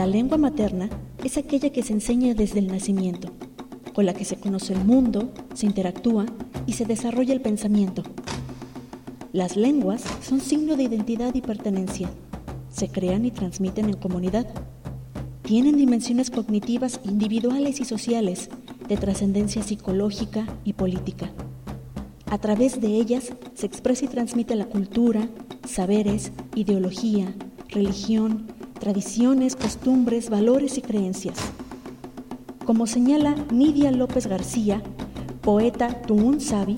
La lengua materna es aquella que se enseña desde el nacimiento, con la que se conoce el mundo, se interactúa y se desarrolla el pensamiento. Las lenguas son signo de identidad y pertenencia. Se crean y transmiten en comunidad. Tienen dimensiones cognitivas individuales y sociales, de trascendencia psicológica y política. A través de ellas se expresa y transmite la cultura, saberes, ideología, religión, tradiciones, costumbres, valores y creencias. Como señala Nidia López García, poeta Tumun Sabi,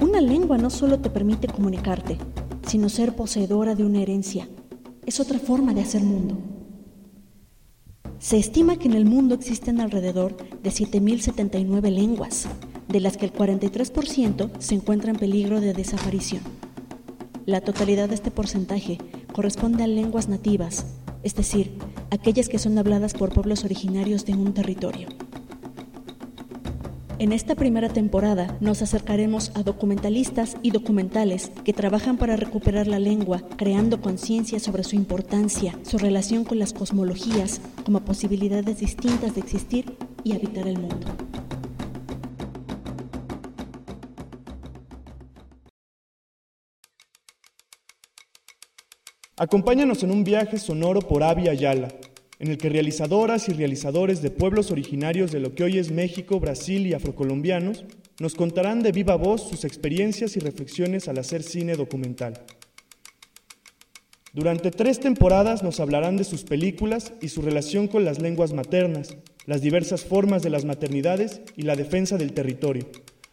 una lengua no solo te permite comunicarte, sino ser poseedora de una herencia. Es otra forma de hacer mundo. Se estima que en el mundo existen alrededor de 7.079 lenguas, de las que el 43% se encuentra en peligro de desaparición. La totalidad de este porcentaje corresponde a lenguas nativas, es decir, aquellas que son habladas por pueblos originarios de un territorio. En esta primera temporada nos acercaremos a documentalistas y documentales que trabajan para recuperar la lengua, creando conciencia sobre su importancia, su relación con las cosmologías como posibilidades distintas de existir y habitar el mundo. Acompáñanos en un viaje sonoro por Avia Ayala, en el que realizadoras y realizadores de pueblos originarios de lo que hoy es México, Brasil y afrocolombianos nos contarán de viva voz sus experiencias y reflexiones al hacer cine documental. Durante tres temporadas nos hablarán de sus películas y su relación con las lenguas maternas, las diversas formas de las maternidades y la defensa del territorio.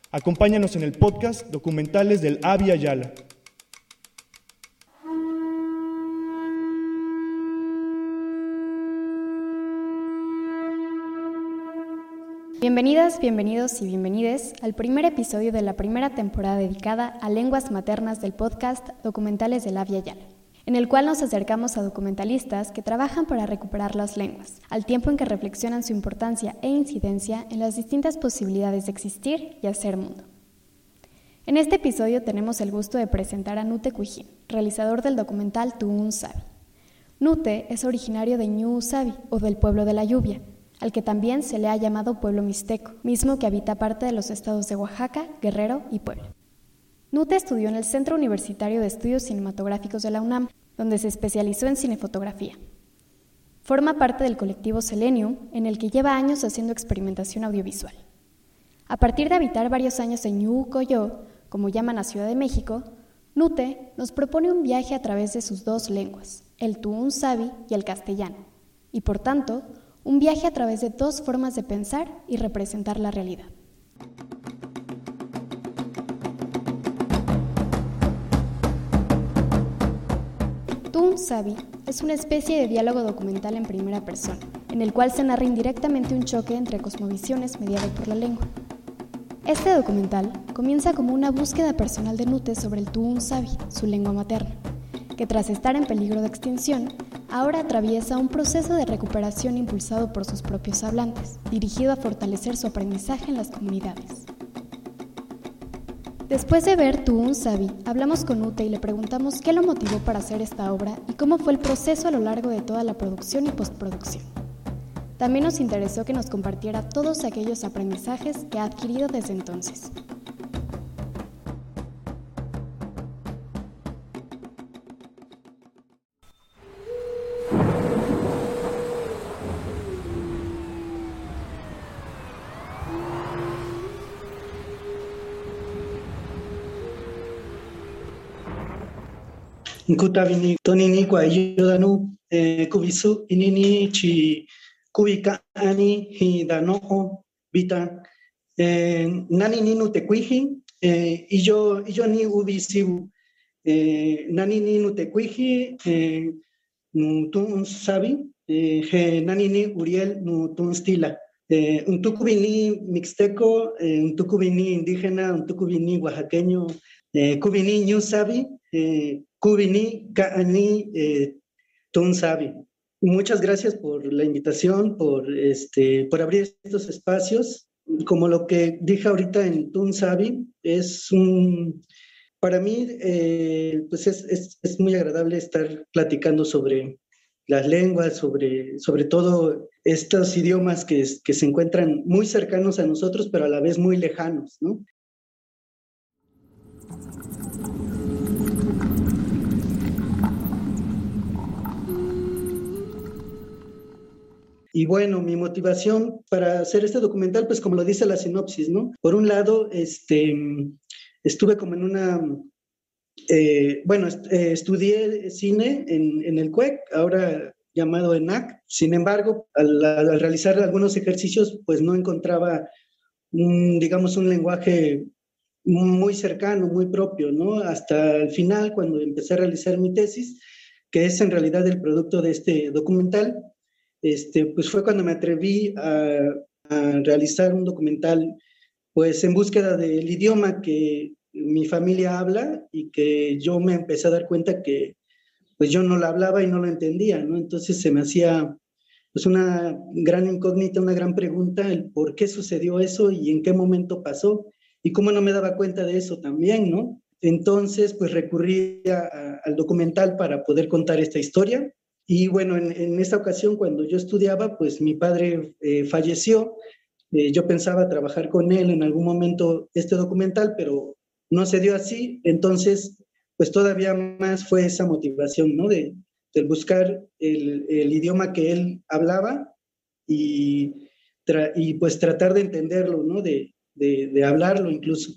Acompáñanos en el podcast Documentales del Avia Ayala. Bienvenidas, bienvenidos y bienvenides al primer episodio de la primera temporada dedicada a lenguas maternas del podcast Documentales de la Via Yala, en el cual nos acercamos a documentalistas que trabajan para recuperar las lenguas, al tiempo en que reflexionan su importancia e incidencia en las distintas posibilidades de existir y hacer mundo. En este episodio tenemos el gusto de presentar a Nute Cuijín, realizador del documental Tuun Sabi. Nute es originario de Ñu Sabi, o del pueblo de la lluvia, al que también se le ha llamado pueblo mixteco, mismo que habita parte de los estados de Oaxaca, Guerrero y Puebla. Nute estudió en el Centro Universitario de Estudios Cinematográficos de la UNAM, donde se especializó en cinefotografía. Forma parte del colectivo Selenium, en el que lleva años haciendo experimentación audiovisual. A partir de habitar varios años en Ñucoyo, como llaman a Ciudad de México, Nute nos propone un viaje a través de sus dos lenguas, el tuún sabi y el castellano, y por tanto, un viaje a través de dos formas de pensar y representar la realidad. Tun Sabi es una especie de diálogo documental en primera persona, en el cual se narra indirectamente un choque entre cosmovisiones mediado por la lengua. Este documental comienza como una búsqueda personal de Nute sobre el Tuun Sabi, su lengua materna, que tras estar en peligro de extinción, ahora atraviesa un proceso de recuperación impulsado por sus propios hablantes, dirigido a fortalecer su aprendizaje en las comunidades. Después de ver Tu un Sabi, hablamos con Ute y le preguntamos qué lo motivó para hacer esta obra y cómo fue el proceso a lo largo de toda la producción y postproducción. También nos interesó que nos compartiera todos aquellos aprendizajes que ha adquirido desde entonces. Nkutavini tonini kwa yodanu kubisu inini chi kubika ani hidano vita nani ninu tecuiji y yo y yo ni ubisibu nani ninu tecuiji nu tun sabi nani ni uriel nu tun stila un tucubini mixteco un tucubini indígena un tucubini oaxaqueño cubini ñu sabi Kubini Kaani eh, Sabi. Muchas gracias por la invitación, por, este, por abrir estos espacios. Como lo que dije ahorita en Tun Sabi, es un, para mí, eh, pues es, es, es, muy agradable estar platicando sobre las lenguas, sobre, sobre todo estos idiomas que, que se encuentran muy cercanos a nosotros, pero a la vez muy lejanos, ¿no? Y bueno, mi motivación para hacer este documental, pues como lo dice la sinopsis, ¿no? Por un lado, este, estuve como en una, eh, bueno, eh, estudié cine en, en, el CUEC, ahora llamado ENAC. Sin embargo, al, realizar algunos ejercicios, pues no encontraba, digamos, un lenguaje muy cercano, muy propio, ¿no? Hasta el final, cuando empecé a realizar mi tesis, que es en realidad el producto de este documental, este, pues fue cuando me atreví a, realizar un documental, pues en búsqueda del idioma que mi familia habla y que yo me empecé a dar cuenta que pues yo no la hablaba y no lo entendía, ¿no? Entonces se me hacía pues una gran incógnita, una gran pregunta, el por qué sucedió eso y en qué momento pasó y cómo no me daba cuenta de eso también, ¿no? Entonces, pues recurrí al documental para poder contar esta historia y bueno, en, esta ocasión, cuando yo estudiaba, pues mi padre eh, falleció. Eh, yo pensaba trabajar con él en algún momento este documental, pero no se dio así. Entonces, pues todavía más fue esa motivación, ¿no? De, buscar el, idioma que él hablaba y, y pues tratar de entenderlo, ¿no? De, de, hablarlo incluso.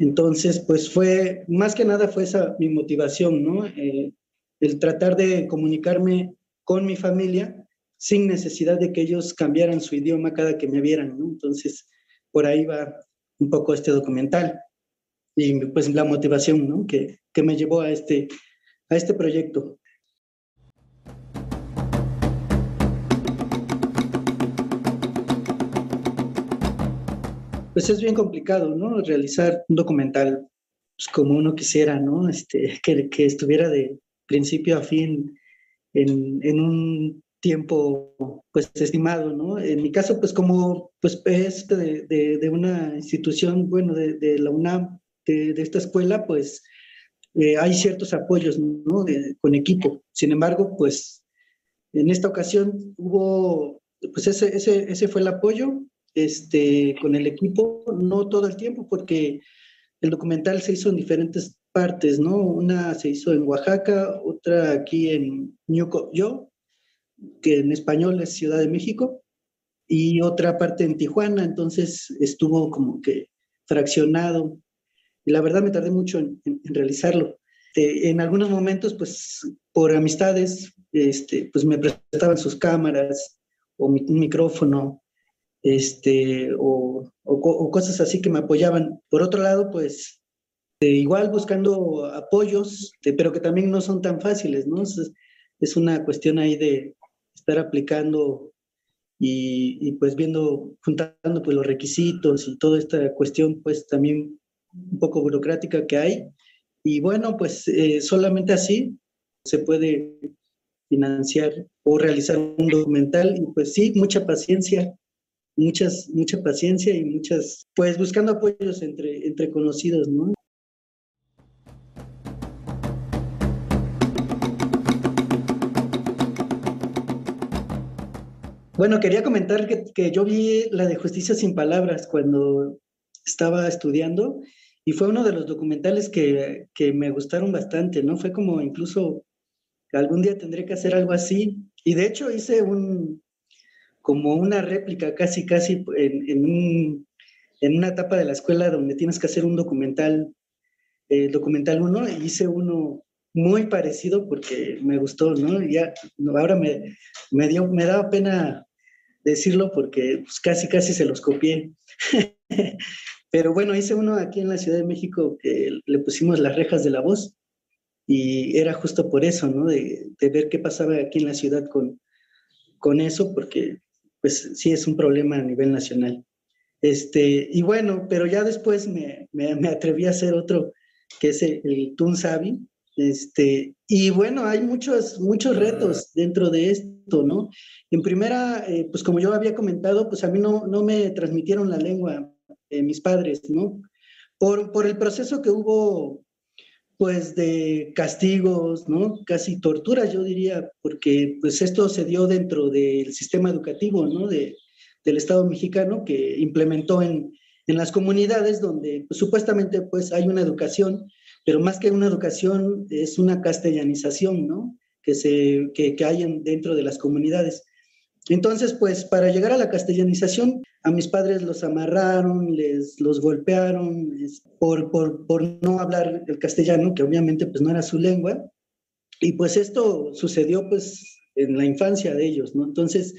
Entonces, pues fue, más que nada fue esa mi motivación, ¿no? Eh, el tratar de comunicarme con mi familia sin necesidad de que ellos cambiaran su idioma cada que me vieran. Entonces, por ahí va un poco este documental y pues la motivación. Que, que me llevó a este, a este proyecto. Pues es bien complicado, ¿no? Realizar un documental pues, como uno quisiera, ¿no? Este, que, que estuviera de, principio a fin en, en un tiempo pues estimado, ¿no? En mi caso, pues como pues es de, de, una institución, bueno, de, de la UNAM, de, esta escuela, pues eh, hay ciertos apoyos, ¿no? con equipo. Sin embargo, pues en esta ocasión hubo, pues ese, ese, ese fue el apoyo este, con el equipo, no todo el tiempo, porque el documental se hizo en diferentes partes, ¿no? Una se hizo en Oaxaca, otra aquí en Ñuco, que en español es Ciudad de México, y otra parte en Tijuana, entonces estuvo como que fraccionado. Y la verdad me tardé mucho en, realizarlo. en algunos momentos, pues por amistades, este, pues me prestaban sus cámaras o un micrófono, este, o, cosas así que me apoyaban. Por otro lado, pues igual buscando apoyos, pero que también no son tan fáciles, ¿no? Es, una cuestión ahí de estar aplicando y, pues viendo, juntando pues los requisitos y toda esta cuestión pues también un poco burocrática que hay. Y bueno, pues eh, solamente así se puede financiar o realizar un documental y pues sí, mucha paciencia, muchas, mucha paciencia y muchas, pues buscando apoyos entre, entre conocidos, ¿no? Bueno, quería comentar que, yo vi la de Justicia sin Palabras cuando estaba estudiando y fue uno de los documentales que, que me gustaron bastante, ¿no? Fue como incluso algún día tendré que hacer algo así. Y de hecho hice un, como una réplica casi, casi en, en, un, en una etapa de la escuela donde tienes que hacer un documental, eh, documental uno, y hice uno muy parecido porque me gustó, ¿no? ya, ahora me, me, dio, me daba pena decirlo porque pues, casi, casi se los copié. Pero bueno, hice uno aquí en la Ciudad de México que le pusimos las rejas de la voz y era justo por eso, ¿no? De, de ver qué pasaba aquí en la ciudad con, con eso, porque pues sí es un problema a nivel nacional. Este, y bueno, pero ya después me, me, me atreví a hacer otro, que es el, el Tun Sabi, este, y bueno, hay muchos, muchos retos dentro de esto, ¿no? En primera, eh, pues como yo había comentado, pues a mí no, no me transmitieron la lengua mis padres, ¿no? Por, por el proceso que hubo, pues de castigos, ¿no? Casi tortura, yo diría, porque pues esto se dio dentro del sistema educativo, ¿no? De, del Estado mexicano que implementó en, en las comunidades donde pues, supuestamente pues hay una educación, pero más que una educación es una castellanización, ¿no? Que, se, que, que hay dentro de las comunidades. Entonces, pues para llegar a la castellanización, a mis padres los amarraron, les los golpearon por, por, por, no hablar el castellano, que obviamente pues no era su lengua. Y pues esto sucedió pues en la infancia de ellos, ¿no? Entonces,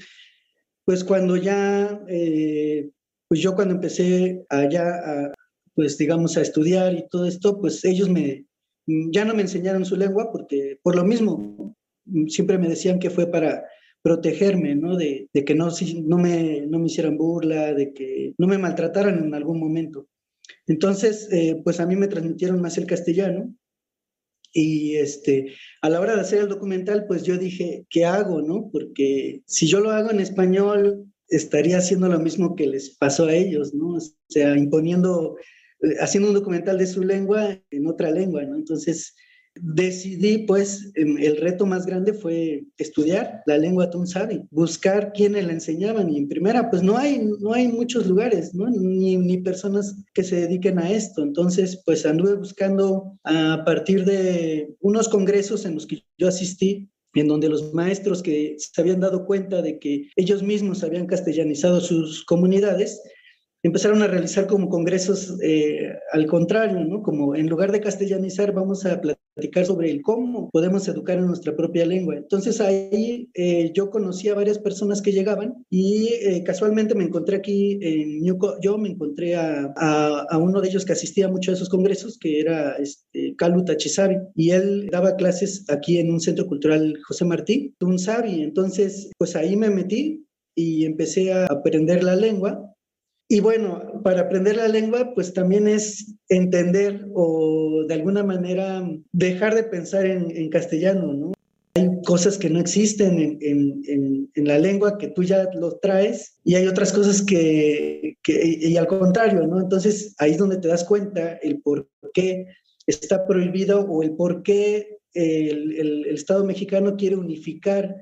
pues cuando ya, eh, pues yo cuando empecé allá a, pues digamos, a estudiar y todo esto, pues ellos me, ya no me enseñaron su lengua porque por lo mismo, siempre me decían que fue para protegerme, ¿no? De, de que no, no, me, no me hicieran burla, de que no me maltrataran en algún momento. Entonces, eh, pues a mí me transmitieron más el castellano y este, a la hora de hacer el documental, pues yo dije, ¿qué hago, no? Porque si yo lo hago en español, estaría haciendo lo mismo que les pasó a ellos, ¿no? O sea, imponiendo, haciendo un documental de su lengua en otra lengua. Entonces, decidí, pues, em, el reto más grande fue estudiar la lengua tunsabi, buscar quiénes la enseñaban. Y en primera, pues no hay, no hay muchos lugares, ¿no? Ni, ni personas que se dediquen a esto. Entonces, pues anduve buscando a partir de unos congresos en los que yo asistí, en donde los maestros que se habían dado cuenta de que ellos mismos habían castellanizado sus comunidades, empezaron a realizar como congresos eh, al contrario, ¿no? Como en lugar de castellanizar, vamos a platicar sobre el cómo podemos educar en nuestra propia lengua. Entonces ahí eh, yo conocí a varias personas que llegaban y eh, casualmente me encontré aquí en Ñuco, yo me encontré a, a, uno de ellos que asistía mucho a esos congresos, que era este, Kalu Tachisabi, y él daba clases aquí en un centro cultural José Martí, un sabi. Entonces, pues ahí me metí y empecé a aprender la lengua y bueno, para aprender la lengua, pues también es entender o de alguna manera dejar de pensar en, castellano, ¿no? Hay cosas que no existen en, en, en, la lengua que tú ya lo traes y hay otras cosas que, que, y al contrario, ¿no? Entonces ahí es donde te das cuenta el por qué está prohibido o el por qué el, el, el Estado mexicano quiere unificar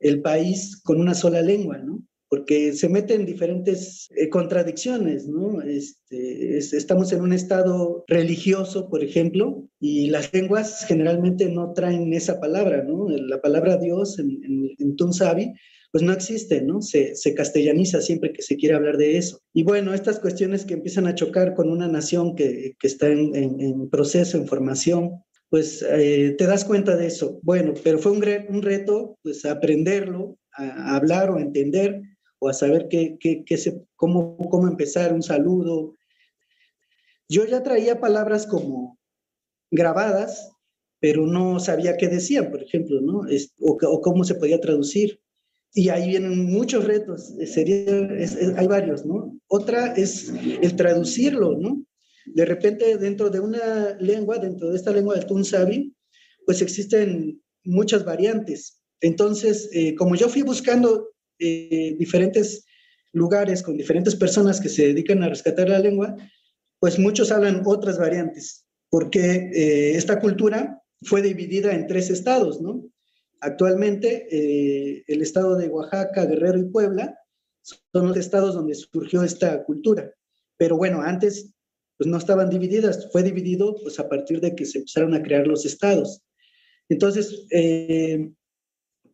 el país con una sola lengua, ¿no? Porque se meten diferentes eh, contradicciones, ¿no? Este, estamos en un estado religioso, por ejemplo, y las lenguas generalmente no traen esa palabra, ¿no? La palabra Dios en, en, en Tunsabi, pues no existe, ¿no? Se, se, castellaniza siempre que se quiere hablar de eso. Y bueno, estas cuestiones que empiezan a chocar con una nación que, que está en, en, proceso, en formación, pues eh, te das cuenta de eso. Bueno, pero fue un, un reto, pues aprenderlo, a hablar o entender o a saber qué, se, cómo, cómo empezar un saludo. Yo ya traía palabras como grabadas, pero no sabía qué decían, por ejemplo, ¿no? Es, o, cómo se podía traducir. Y ahí vienen muchos retos, sería, es, es, hay varios, ¿no? Otra es el traducirlo, ¿no? De repente, dentro de una lengua, dentro de esta lengua del Tunsabi, pues existen muchas variantes. Entonces, eh, como yo fui buscando eh, diferentes lugares con diferentes personas que se dedican a rescatar la lengua, pues muchos hablan otras variantes, porque eh, esta cultura fue dividida en tres estados, ¿no? Actualmente, eh, el estado de Oaxaca, Guerrero y Puebla son los estados donde surgió esta cultura. Pero bueno, antes pues no estaban divididas, fue dividido pues a partir de que se empezaron a crear los estados. Entonces, eh,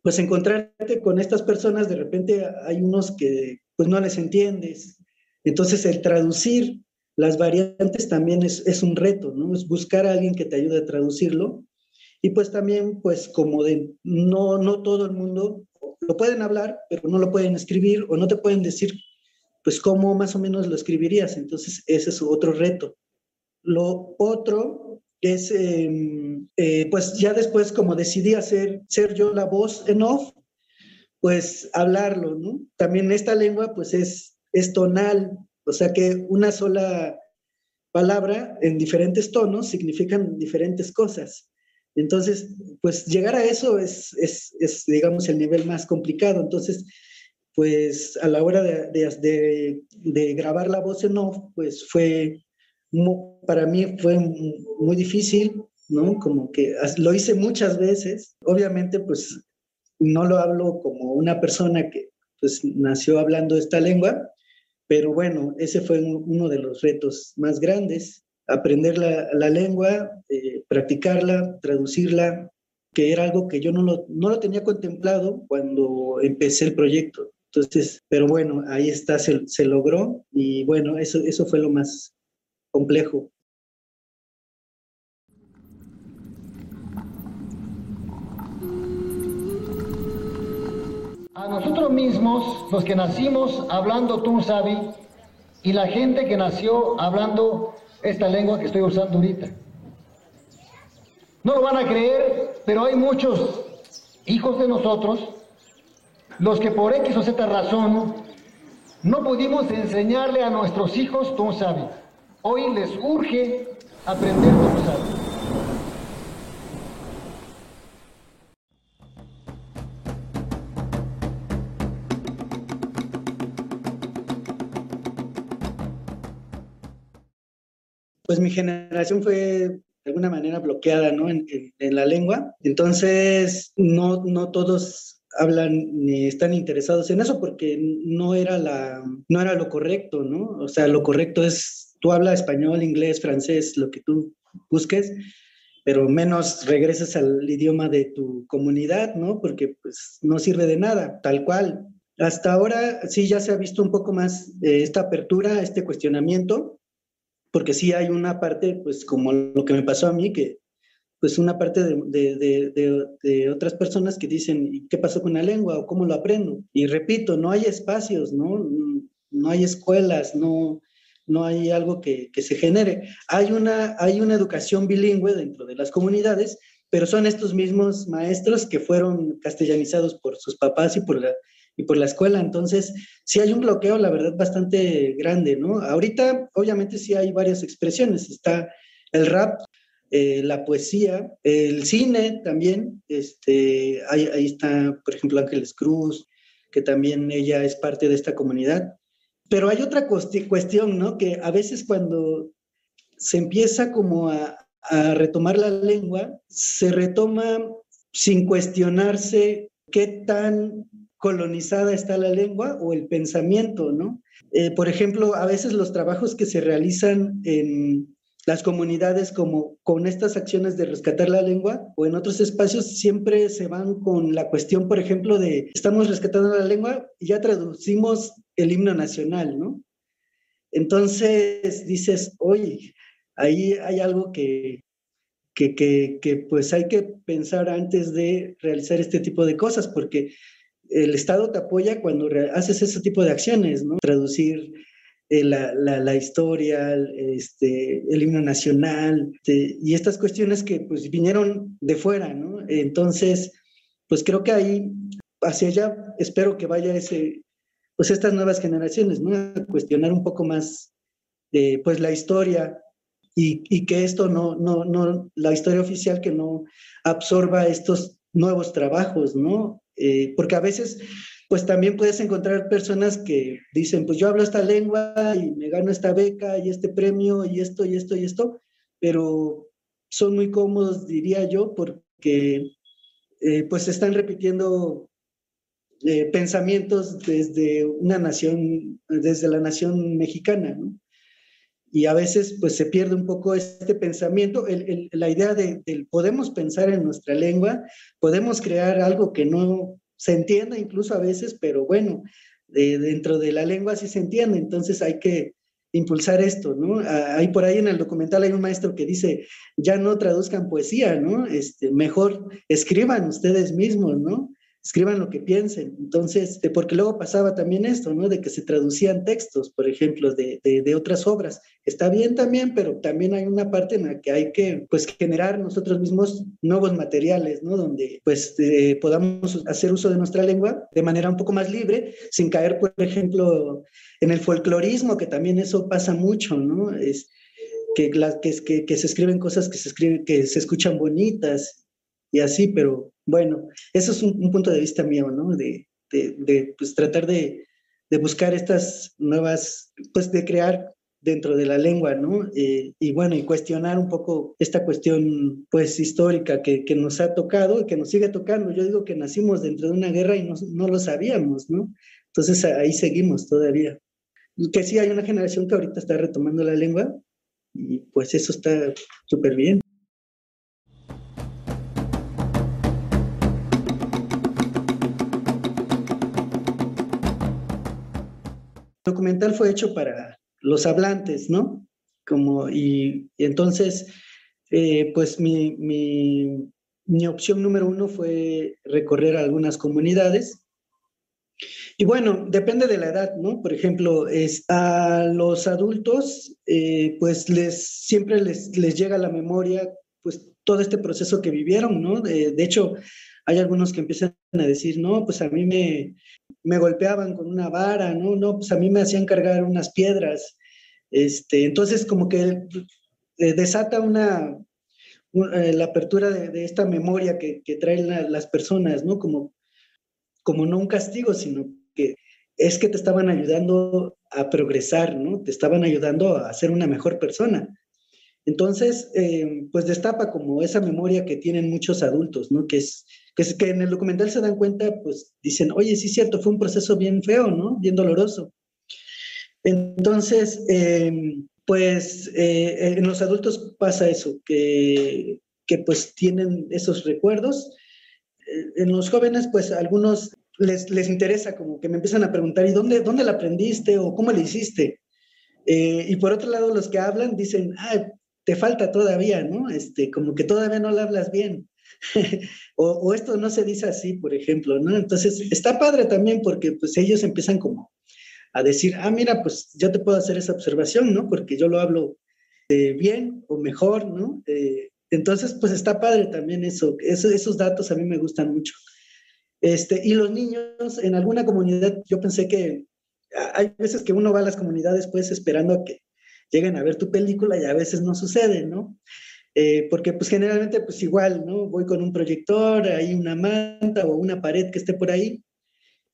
pues encontrarte con estas personas, de repente hay unos que pues no les entiendes. Entonces el traducir las variantes también es, es un reto, ¿no? Es buscar a alguien que te ayude a traducirlo. Y pues también, pues como de, no, no todo el mundo lo pueden hablar, pero no lo pueden escribir o no te pueden decir, pues cómo más o menos lo escribirías. Entonces ese es otro reto. Lo otro es, eh, eh, pues ya después como decidí hacer, ser yo la voz en off, pues hablarlo, ¿no? También esta lengua pues es, es tonal, o sea que una sola palabra en diferentes tonos significan diferentes cosas. Entonces, pues llegar a eso es, es, digamos, el nivel más complicado. Entonces, pues a la hora de, de, de grabar la voz en off, pues fue para mí fue muy difícil ¿no? Como que lo hice muchas veces. Obviamente, pues no lo hablo como una persona que pues nació hablando esta lengua, pero bueno, ese fue uno de los retos más grandes, aprender la, lengua, eh, practicarla, traducirla, que era algo que yo no lo, no lo tenía contemplado cuando empecé el proyecto. Entonces, pero bueno, ahí está, se, se logró y bueno, eso, eso fue lo más complejo. A nosotros mismos, los que nacimos hablando Tunsabi, y la gente que nació hablando esta lengua que estoy usando ahorita. No lo van a creer, pero hay muchos hijos de nosotros, los que por X o Z razón no pudimos enseñarle a nuestros hijos Tunsabi. Hoy les urge aprender Tunsabi. pues mi generación fue de alguna manera bloqueada, ¿no? En, la lengua. Entonces, no, no todos hablan ni están interesados en eso porque no era, la, no era lo correcto, ¿no? O sea, lo correcto es, tú hablas español, inglés, francés, lo que tú busques, pero menos regresas al idioma de tu comunidad, ¿no? Porque pues no sirve de nada, tal cual. Hasta ahora sí ya se ha visto un poco más eh, esta apertura, este cuestionamiento, porque sí hay una parte, pues como lo que me pasó a mí, que pues una parte de, otras personas que dicen, ¿qué pasó con la lengua? ¿O cómo lo aprendo? Y repito, no hay espacios, ¿no? No hay escuelas, no, no hay algo que, se genere. Hay una, hay una educación bilingüe dentro de las comunidades, pero son estos mismos maestros que fueron castellanizados por sus papás y por la, y por la escuela. Entonces, sí hay un bloqueo, la verdad, bastante grande, ¿no? Ahorita, obviamente, sí hay varias expresiones. Está el rap, eh, la poesía, el cine también. Este, ahí está, por ejemplo, Ángeles Cruz, que también ella es parte de esta comunidad. Pero hay otra cuestión, ¿no? Que a veces cuando se empieza como a, retomar la lengua, se retoma sin cuestionarse qué tan colonizada está la lengua o el pensamiento, ¿no? Eh, por ejemplo, a veces los trabajos que se realizan en las comunidades como con estas acciones de rescatar la lengua o en otros espacios siempre se van con la cuestión, por ejemplo, de estamos rescatando la lengua y ya traducimos el himno nacional, ¿no? Entonces dices, oye, ahí hay algo que, que, que, que, pues hay que pensar antes de realizar este tipo de cosas, porque el Estado te apoya cuando haces ese tipo de acciones, ¿no? Traducir eh, la, la, historia, este, el himno nacional este, y estas cuestiones que pues vinieron de fuera, ¿no? Entonces, pues creo que ahí, hacia allá, espero que vaya ese, pues estas nuevas generaciones, ¿no? A cuestionar un poco más, eh, pues la historia y, y, que esto no, no, no, la historia oficial que no absorba estos nuevos trabajos, ¿no? Eh, porque a veces, pues también puedes encontrar personas que dicen, pues yo hablo esta lengua y me gano esta beca y este premio y esto y esto y esto, pero son muy cómodos, diría yo, porque eh, pues están repitiendo eh, pensamientos desde una nación, desde la nación mexicana, ¿no? y a veces pues se pierde un poco este pensamiento, la idea de, podemos pensar en nuestra lengua, podemos crear algo que no se entienda incluso a veces, pero bueno, dentro de la lengua sí se entiende, entonces hay que impulsar esto, ¿no? Ahí por ahí en el documental hay un maestro que dice, ya no traduzcan poesía, ¿no? Este, mejor escriban ustedes mismos, ¿no? Escriban lo que piensen. Entonces, porque luego pasaba también esto, ¿no? De que se traducían textos, por ejemplo, de, de, otras obras. Está bien también, pero también hay una parte en la que hay que, pues, generar nosotros mismos nuevos materiales, ¿no? Donde, pues, eh, podamos hacer uso de nuestra lengua de manera un poco más libre, sin caer, por ejemplo, en el folclorismo, que también eso pasa mucho, ¿no? Es, que, que, que, se escriben cosas que se, escriben, que se escuchan bonitas y así, pero bueno, eso es un, punto de vista mío, ¿no? De, de, pues, tratar de, de, buscar estas nuevas, pues de crear dentro de la lengua, ¿no? Eh, y bueno, y cuestionar un poco esta cuestión, pues, histórica que, que, nos ha tocado y que nos sigue tocando. Yo digo que nacimos dentro de una guerra y no, no lo sabíamos, ¿no? Entonces ahí seguimos todavía. Que sí hay una generación que ahorita está retomando la lengua y pues eso está súper bien. Documental fue hecho para los hablantes, ¿no? Como, y, entonces, eh, pues mi, mi, opción número uno fue recorrer algunas comunidades. Y bueno, depende de la edad, ¿no? Por ejemplo, es, a los adultos, eh, pues les, siempre les, les llega a la memoria, pues todo este proceso que vivieron, ¿no? De, de hecho, hay algunos que empiezan a decir, no, pues a mí me, me golpeaban con una vara, no, no, pues a mí me hacían cargar unas piedras. Este, entonces, como que desata una, eh, la apertura de, esta memoria que, que traen las personas, ¿no? Como, como no un castigo, sino que es que te estaban ayudando a progresar, ¿no? Te estaban ayudando a ser una mejor persona. Entonces, eh, pues destapa como esa memoria que tienen muchos adultos, ¿no? Que es, que que en el documental se dan cuenta, pues dicen, oye, sí es cierto, fue un proceso bien feo, ¿no? Bien doloroso. Entonces, em, pues eh, en los adultos pasa eso, que, que pues tienen esos recuerdos. Eh, en los jóvenes, pues algunos les, les interesa como que me empiezan a preguntar, ¿y dónde, dónde la aprendiste o cómo le hiciste? y por otro lado, los que hablan dicen, ah, te falta todavía, ¿no? Este, como que todavía no lo hablas bien. o, esto no se dice así, por ejemplo, ¿no? Entonces, está padre también porque pues ellos empiezan como a decir, ah, mira, pues yo te puedo hacer esa observación, ¿no? Porque yo lo hablo eh, bien o mejor, ¿no? Eh, entonces, pues está padre también eso, eso, esos datos a mí me gustan mucho. Este, y los niños, en alguna comunidad, yo pensé que hay veces que uno va a las comunidades pues esperando a que lleguen a ver tu película y a veces no sucede, ¿no? Eh, porque pues generalmente pues igual, ¿no? Voy con un proyector, hay una manta o una pared que esté por ahí.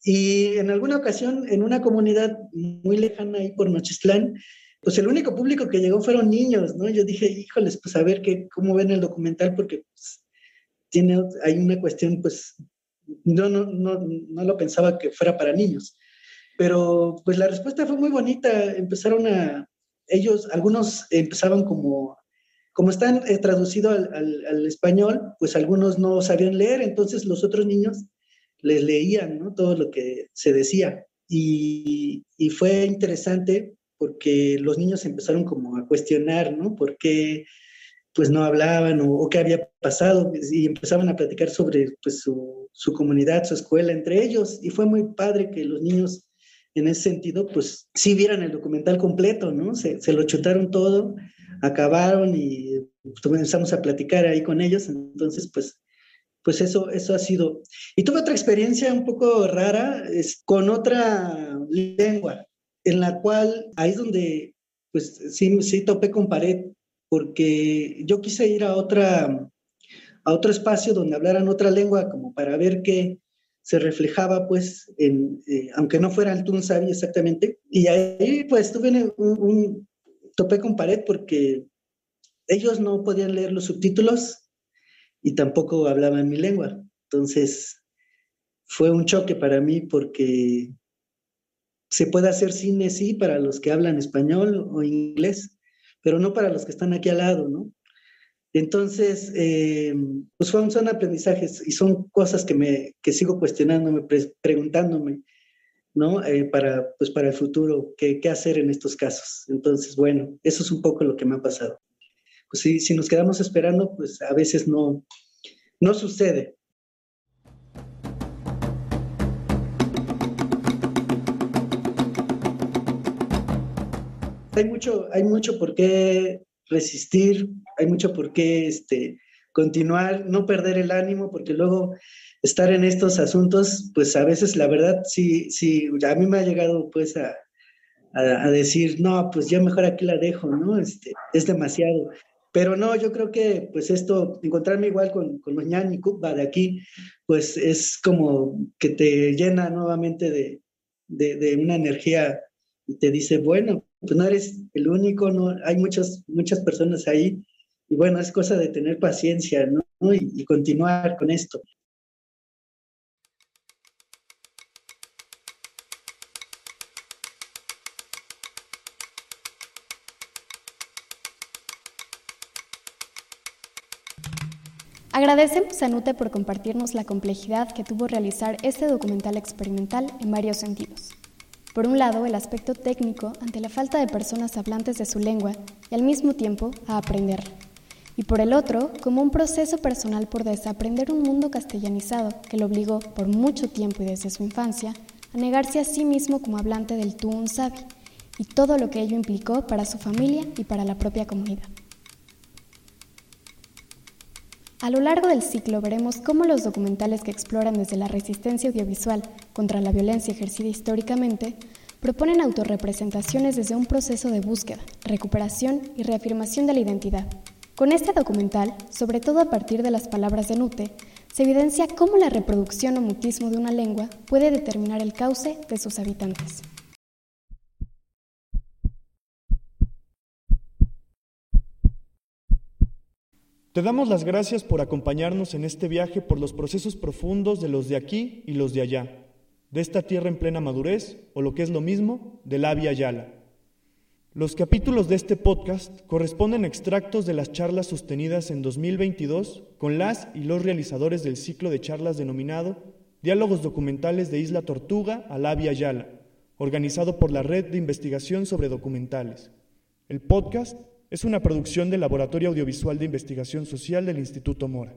Y en alguna ocasión, en una comunidad muy lejana ahí por Nochistlán, pues el único público que llegó fueron niños, ¿no? Yo dije, híjoles, pues a ver qué, cómo ven el documental, porque pues, tiene, hay una cuestión, pues, no, no, no, no lo pensaba que fuera para niños. Pero pues la respuesta fue muy bonita, empezaron a, ellos, algunos empezaban como, como están eh, traducido al, español, pues algunos no sabían leer, entonces los otros niños les leían todo lo que se decía. Y, fue interesante porque los niños empezaron como a cuestionar, ¿no? ¿Por qué pues no hablaban o, qué había pasado? Y empezaban a platicar sobre pues, su, comunidad, su escuela entre ellos. Y fue muy padre que los niños en ese sentido, pues sí vieran el documental completo, ¿no? Se lo chutaron todo, acabaron y pues, comenzamos a platicar ahí con ellos, entonces pues, pues eso, eso ha sido. Y tuve otra experiencia un poco rara es, con otra lengua, en la cual ahí es donde pues sí, sí topé con pared, porque yo quise ir a otra, a otro espacio donde hablaran otra lengua como para ver qué, se reflejaba, pues, en, eh, aunque no fuera el Tunsavi exactamente. Y ahí, pues, tuve un, un, topé con pared porque ellos no podían leer los subtítulos y tampoco hablaban mi lengua. Entonces, fue un choque para mí porque se puede hacer cine, sí, para los que hablan español o inglés, pero no para los que están aquí al lado, ¿no? Entonces, eh, pues son, aprendizajes y son cosas que, me, que sigo cuestionándome, preguntándome, ¿no? Eh, para, pues para el futuro, ¿qué, ¿qué, hacer en estos casos? Entonces, bueno, eso es un poco lo que me ha pasado. Pues si, si nos quedamos esperando, pues a veces no, no sucede. Hay mucho, hay mucho por qué resistir, hay mucho por qué este, continuar, no perder el ánimo, porque luego estar en estos asuntos, pues a veces la verdad sí, sí, a mí me ha llegado pues a, a, decir, no, pues ya mejor aquí la dejo, ¿no? Este, es demasiado. Pero no, yo creo que pues esto, encontrarme igual con, con los ñani de aquí, pues es como que te llena nuevamente de, de, de una energía y te dice, bueno, pues no eres el único, no, hay muchas, muchas personas ahí. Y bueno, es cosa de tener paciencia, ¿no? y continuar con esto. Agradecemos a Nute por compartirnos la complejidad que tuvo realizar este documental experimental en varios sentidos. Por un lado, el aspecto técnico ante la falta de personas hablantes de su lengua y al mismo tiempo a aprenderla. Y por el otro, como un proceso personal por desaprender un mundo castellanizado que lo obligó por mucho tiempo y desde su infancia a negarse a sí mismo como hablante del Tuun Sabi y todo lo que ello implicó para su familia y para la propia comunidad. A lo largo del ciclo veremos cómo los documentales que exploran desde la resistencia audiovisual contra la violencia ejercida históricamente proponen autorrepresentaciones desde un proceso de búsqueda, recuperación y reafirmación de la identidad. Con este documental, sobre todo a partir de las palabras de Nute, se evidencia cómo la reproducción o mutismo de una lengua puede determinar el cauce de sus habitantes. Te damos las gracias por acompañarnos en este viaje por los procesos profundos de los de aquí y los de allá, de esta tierra en plena madurez, o lo que es lo mismo, de la Via. Los capítulos de este podcast corresponden a extractos de las charlas sostenidas en 2022 con las y los realizadores del ciclo de charlas denominado Diálogos Documentales de Isla Tortuga a la Via Yala, organizado por la Red de Investigación sobre Documentales. El podcast es una producción del Laboratorio Audiovisual de Investigación Social del Instituto Mora.